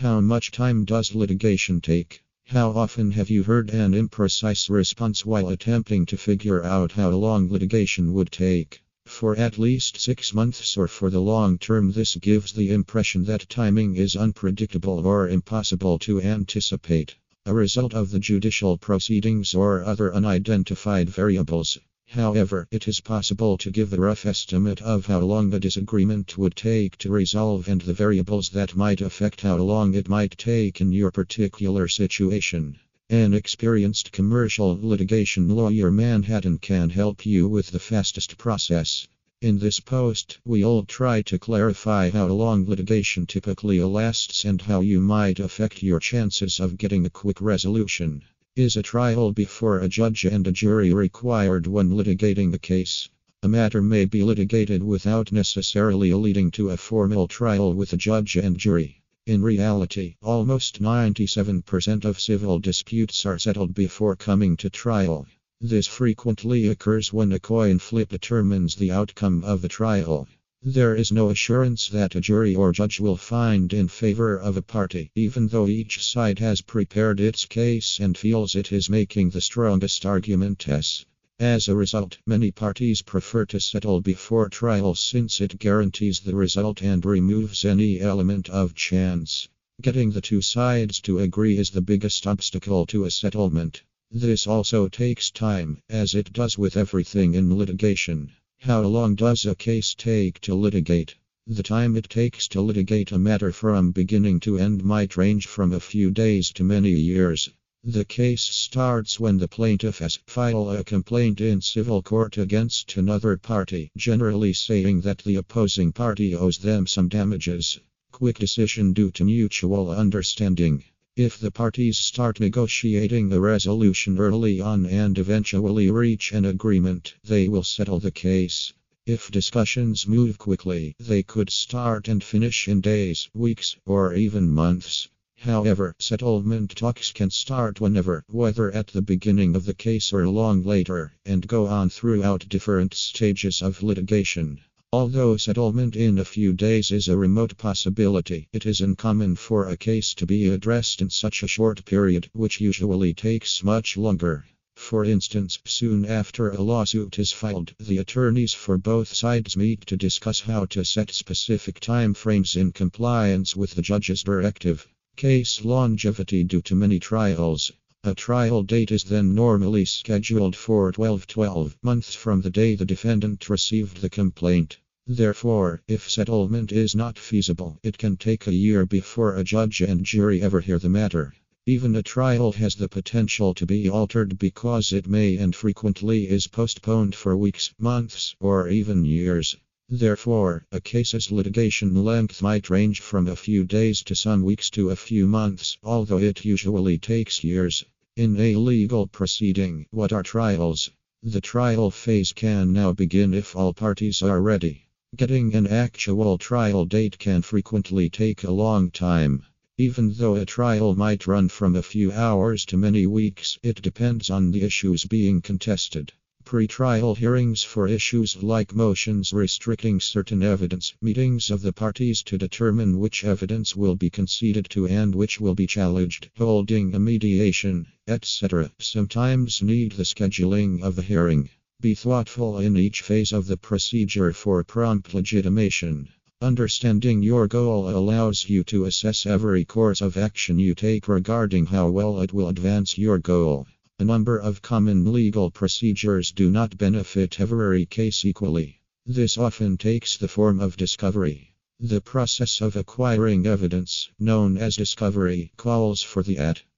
How much time does litigation take? How often have you heard an imprecise response while attempting to figure out how long litigation would take? For at least six months or for the long term, this gives the impression that timing is unpredictable or impossible to anticipate. A result of the judicial proceedings or other unidentified variables. However, it is possible to give a rough estimate of how long a disagreement would take to resolve and the variables that might affect how long it might take in your particular situation. An experienced commercial litigation lawyer Manhattan can help you with the fastest process. In this post, we'll try to clarify how long litigation typically lasts and how you might affect your chances of getting a quick resolution. Is a trial before a judge and a jury required when litigating a case? A matter may be litigated without necessarily leading to a formal trial with a judge and jury. In reality, almost 97% of civil disputes are settled before coming to trial. This frequently occurs when a coin flip determines the outcome of a trial. There is no assurance that a jury or judge will find in favor of a party, even though each side has prepared its case and feels it is making the strongest argument. As a result, many parties prefer to settle before trial since it guarantees the result and removes any element of chance. Getting the two sides to agree is the biggest obstacle to a settlement. This also takes time, as it does with everything in litigation. How long does a case take to litigate? The time it takes to litigate a matter from beginning to end might range from a few days to many years. The case starts when the plaintiff has filed a complaint in civil court against another party, generally saying that the opposing party owes them some damages. Quick decision due to mutual understanding. If the parties start negotiating a resolution early on and eventually reach an agreement, they will settle the case. If discussions move quickly, they could start and finish in days, weeks, or even months. However, settlement talks can start whenever, whether at the beginning of the case or long later, and go on throughout different stages of litigation. Although settlement in a few days is a remote possibility, it is uncommon for a case to be addressed in such a short period, which usually takes much longer. For instance, soon after a lawsuit is filed, the attorneys for both sides meet to discuss how to set specific time frames in compliance with the judge's directive. Case longevity due to many trials. A trial date is then normally scheduled for 12 12 months from the day the defendant received the complaint. Therefore, if settlement is not feasible, it can take a year before a judge and jury ever hear the matter. Even a trial has the potential to be altered because it may and frequently is postponed for weeks, months, or even years. Therefore, a case's litigation length might range from a few days to some weeks to a few months, although it usually takes years. In a legal proceeding, what are trials? The trial phase can now begin if all parties are ready. Getting an actual trial date can frequently take a long time. Even though a trial might run from a few hours to many weeks, it depends on the issues being contested. Pre-trial hearings for issues like motions restricting certain evidence, meetings of the parties to determine which evidence will be conceded to and which will be challenged, holding a mediation, etc., sometimes need the scheduling of a hearing. Be thoughtful in each phase of the procedure for prompt legitimation. Understanding your goal allows you to assess every course of action you take regarding how well it will advance your goal. A number of common legal procedures do not benefit every case equally. This often takes the form of discovery. The process of acquiring evidence, known as discovery, calls for the at